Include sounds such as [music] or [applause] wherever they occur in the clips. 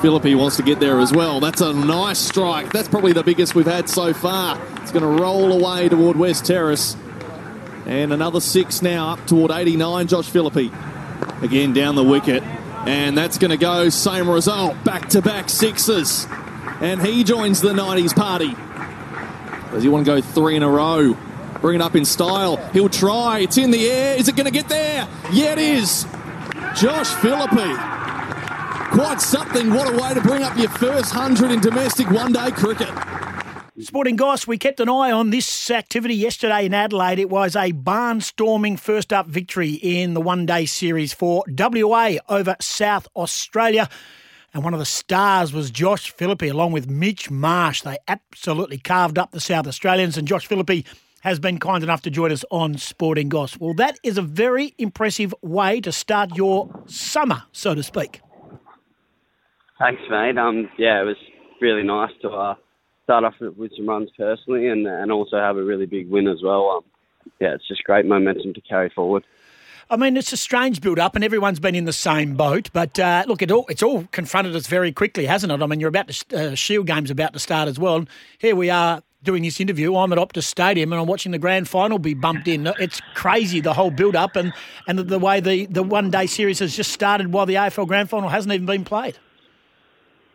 Philippe wants to get there as well. That's a nice strike. That's probably the biggest we've had so far. It's going to roll away toward West Terrace. And another six now up toward 89, Josh Philippe. Again down the wicket. And that's going to go, same result, back to back sixes. And he joins the 90s party. Does he want to go three in a row? Bring it up in style. He'll try. It's in the air. Is it going to get there? Yeah, it is. Josh Philippe. Quite something. What a way to bring up your first 100 in domestic one day cricket. Sporting Goss, we kept an eye on this activity yesterday in Adelaide. It was a barnstorming first up victory in the one day series for WA over South Australia. And one of the stars was Josh Philippe along with Mitch Marsh. They absolutely carved up the South Australians, and Josh Philippe has been kind enough to join us on Sporting Goss. Well, that is a very impressive way to start your summer, so to speak. Thanks, mate. Um, yeah, it was really nice to uh, start off with some runs personally, and and also have a really big win as well. Um, yeah, it's just great momentum to carry forward. I mean, it's a strange build-up, and everyone's been in the same boat. But uh, look, it all, it's all confronted us very quickly, hasn't it? I mean, you're about to uh, Shield game's about to start as well, and here we are doing this interview. I'm at Optus Stadium, and I'm watching the grand final be bumped in. It's crazy the whole build-up, and and the, the way the the one-day series has just started while the AFL grand final hasn't even been played.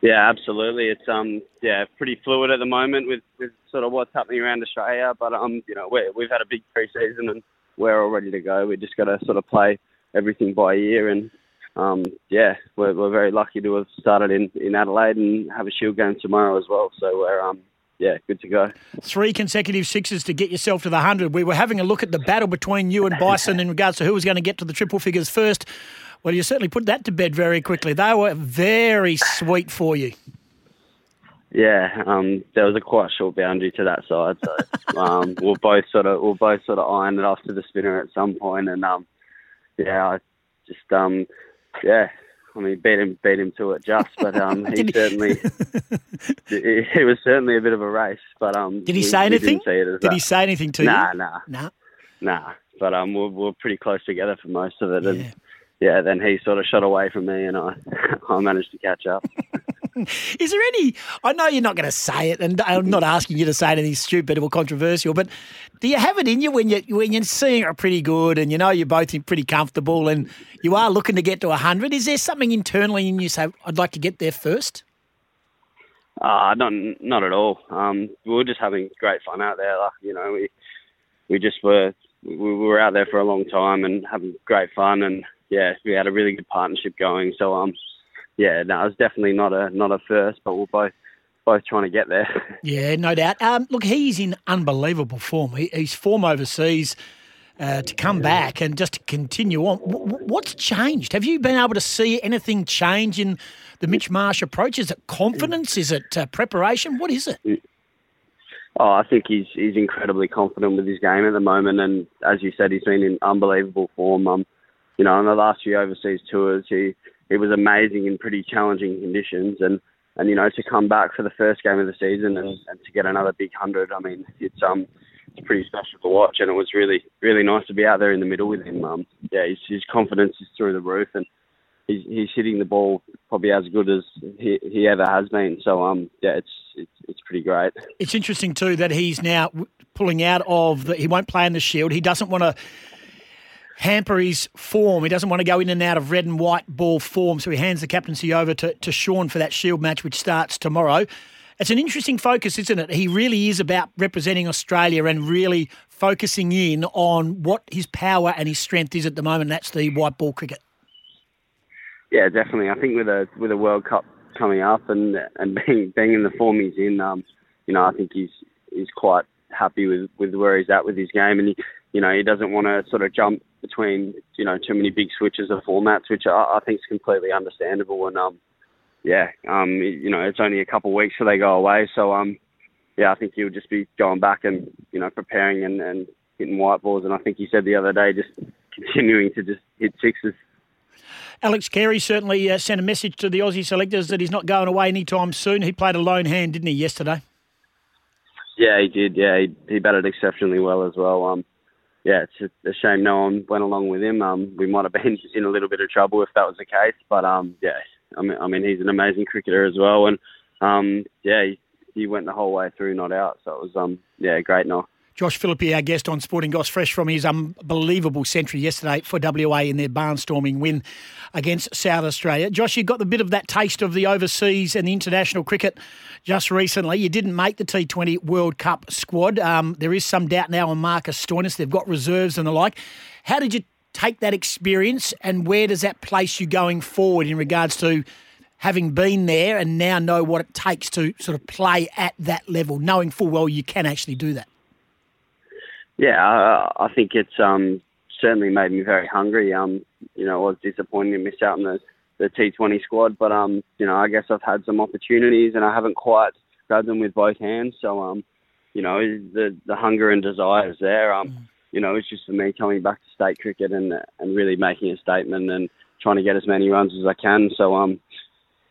Yeah, absolutely. It's um yeah pretty fluid at the moment with, with sort of what's happening around Australia, but um you know we we've had a big pre-season and we're all ready to go. We just got to sort of play everything by ear, and um yeah we're we're very lucky to have started in in Adelaide and have a Shield game tomorrow as well. So we're um yeah, good to go. Three consecutive sixes to get yourself to the 100. We were having a look at the battle between you and Bison in regards to who was going to get to the triple figures first. Well, you certainly put that to bed very quickly. They were very sweet for you. Yeah, um, there was a quite short boundary to that side, so um, [laughs] we'll both sort of we'll both sort of iron it off to the spinner at some point, and um, yeah, I just um, yeah, I mean beat him beat him to it just, but um, [laughs] he certainly [laughs] it, it, was certainly a bit of a race, but um, did he say anything? Did that. he say anything to nah, you? Nah, nah, nah. But um, we're, we're pretty close together for most of it, yeah. and yeah, then he sort of shot away from me, and I [laughs] I managed to catch up. [laughs] Is there any? I know you're not going to say it, and I'm not asking you to say anything stupid or controversial, but do you have it in you when you when you're seeing it pretty good, and you know you're both pretty comfortable, and you are looking to get to hundred? Is there something internally in you say I'd like to get there first? Uh, not not at all. Um, we were just having great fun out there. Like you know, we we just were we were out there for a long time and having great fun, and yeah, we had a really good partnership going. So um, yeah, no, it was definitely not a not a first, but we're both both trying to get there. [laughs] Yeah, no doubt. Um, look, he's in unbelievable form. He, he's form overseas. Uh, to come back and just to continue on. What's changed? Have you been able to see anything change in the Mitch Marsh approach? Is it confidence? Is it uh, preparation? What is it? Oh, I think he's he's incredibly confident with his game at the moment, and as you said, he's been in unbelievable form. Um, you know, in the last few overseas tours, he he was amazing in pretty challenging conditions, and and you know to come back for the first game of the season and, and to get another big hundred, I mean, it's um it's pretty special to watch, and it was really really nice to be out there in the middle with him. Um, yeah, his, his confidence is through the roof, and he's he's hitting the ball probably as good as he, he ever has been. So um, yeah, it's it's it's pretty great. It's interesting too that he's now pulling out of the. He won't play in the Shield. He doesn't want to hamper his form. He doesn't want to go in and out of red and white ball form, so he hands the captaincy over to, to Shaun for that Shield match, which starts tomorrow. It's an interesting focus, isn't it? He really is about representing Australia and really focusing in on what his power and his strength is at the moment. that's the white ball cricket. Yeah, definitely. I think with a with a World Cup coming up and and being being in the form he's in, um, you know, I think he's he's quite happy with with where he's at with his game, and he, you know, he doesn't want to sort of jump between you know too many big switches of formats, which I, I think is completely understandable. And um, yeah, um, you know, it's only a couple of weeks till they go away, so um, yeah, I think he'll just be going back and you know preparing and, and hitting white balls. And I think he said the other day just [laughs] continuing to just hit sixes. Alex Carey certainly uh, sent a message to the Aussie selectors that he's not going away anytime soon. He played a lone hand, didn't he, yesterday? Yeah, he did. Yeah, he, he batted exceptionally well as well. Um, yeah, it's a shame no one went along with him. Um, we might have been [laughs] in a little bit of trouble if that was the case, but um, yeah, I mean, I mean, he's an amazing cricketer as well, and um, yeah, he, he went the whole way through, not out. So it was um, yeah, great knock. Josh Philippe, our guest on Sporting Goss, fresh from his unbelievable century yesterday for WA in their barnstorming win against South Australia. Josh, you got the bit of that taste of the overseas and the international cricket just recently. You didn't make the T20 World Cup squad. Um, there is some doubt now on Marcus Stoinis. They've got reserves and the like. How did you take that experience and where does that place you going forward in regards to having been there and now know what it takes to sort of play at that level, knowing full well you can actually do that? Yeah, I, I think it's um, certainly made me very hungry. Um, you know, it was disappointing to miss out on the, the T20 squad, but um, you know, I guess I've had some opportunities and I haven't quite grabbed them with both hands. So um, you know, the the hunger and desire is there. Um, mm. you know, it's just for me coming back to state cricket and and really making a statement and trying to get as many runs as I can. So um,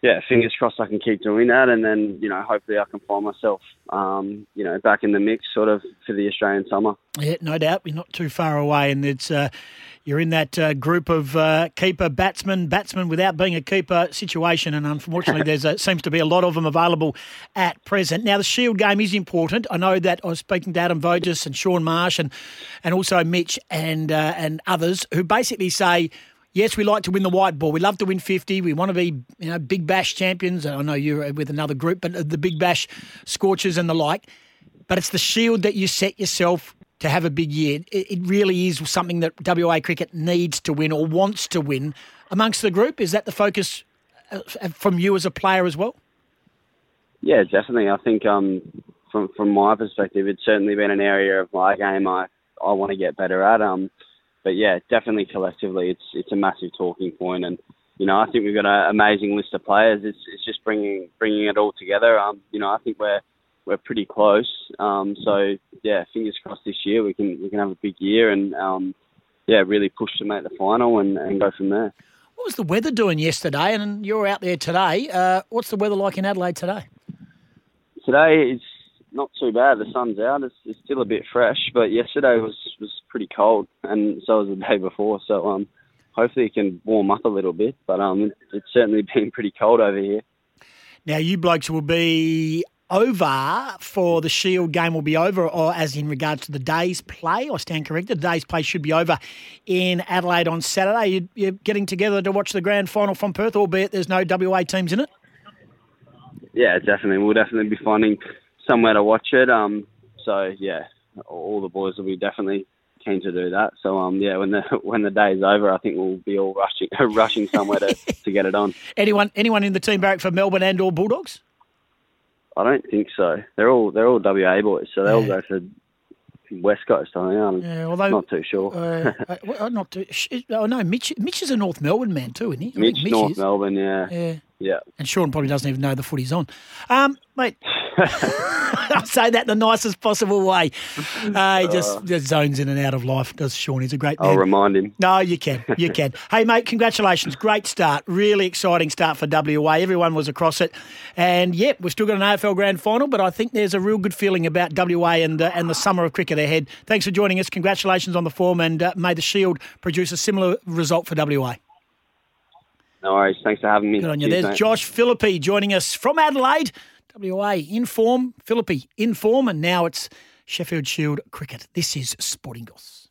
yeah, fingers crossed I can keep doing that, and then you know hopefully I can find myself, um, you know, back in the mix sort of for the Australian summer. Yeah, no doubt, we're not too far away, and it's uh, you're in that uh, group of uh, keeper batsmen, batsmen without being a keeper situation, and unfortunately [laughs] there seems to be a lot of them available at present. Now the Shield game is important. I know that I was speaking to Adam Voges and Shaun Marsh, and and also Mitch and uh, and others who basically say yes, we like to win the white ball. We love to win 50. We want to be, you know, big bash champions. I know you're with another group, but the big bash Scorchers and the like. But it's the shield that you set yourself to have a big year. It really is something that WA cricket needs to win or wants to win amongst the group. Is that the focus uh, from you as a player as well? Yeah, definitely. I think um, from from my perspective, it's certainly been an area of my game I I want to get better at. Um, but yeah, definitely collectively, it's it's a massive talking point, and you know I think we've got an amazing list of players. It's it's just bringing bringing it all together. Um, you know I think we're we're pretty close. Um, so yeah, fingers crossed this year we can we can have a big year and um, yeah, really push to make the final and, and go from there. What was the weather doing yesterday? And you're out there today. Uh, what's the weather like in Adelaide today? Today it's not too bad. The sun's out. It's, it's still a bit fresh, but yesterday was was pretty cold, and so was the day before. So um, hopefully it can warm up a little bit. But um, it's certainly [laughs] been pretty cold over here. Now you blokes will be over for the Shield game will be over, or as in regards to the day's play. I stand corrected. The day's play should be over in Adelaide on Saturday. You're getting together to watch the grand final from Perth, albeit there's no WA teams in it. Yeah, definitely. We'll definitely be finding somewhere to watch it. Um, so yeah, all the boys will be definitely keen to do that. So um, yeah, when the [laughs] when the day is over, I think we'll be all rushing [laughs] rushing somewhere to, to get it on. Anyone anyone in the team barrack for Melbourne and or Bulldogs? I don't think so. They're all they're all WA boys, so they'll yeah. go for West Coast. I think. I'm yeah, although, not too sure. [laughs] uh, uh well, not too. Oh no, Mitch. Mitch is a North Melbourne man too, isn't he? Mitch, North is. Melbourne, yeah. Yeah. Yeah. And Shaun probably doesn't even know the foot he's on. Um, mate, [laughs] I say that the nicest possible way. Uh, he just, uh, just zones in and out of life, does Shaun. He's a great man. I'll remind him. No, you can. You can. [laughs] hey, mate, congratulations. Great start. Really exciting start for WA. Everyone was across it. And, yep, we've still got an AFL Grand Final, but I think there's a real good feeling about WA and, uh, and the summer of cricket ahead. Thanks for joining us. Congratulations on the form, and uh, may the Shield produce a similar result for WA. No worries. Thanks for having me. Good on you. Cheers, There's mate. Josh Philippe joining us from Adelaide. WA in form, Philippe in form, and now it's Sheffield Shield cricket. This is Sporting Goss.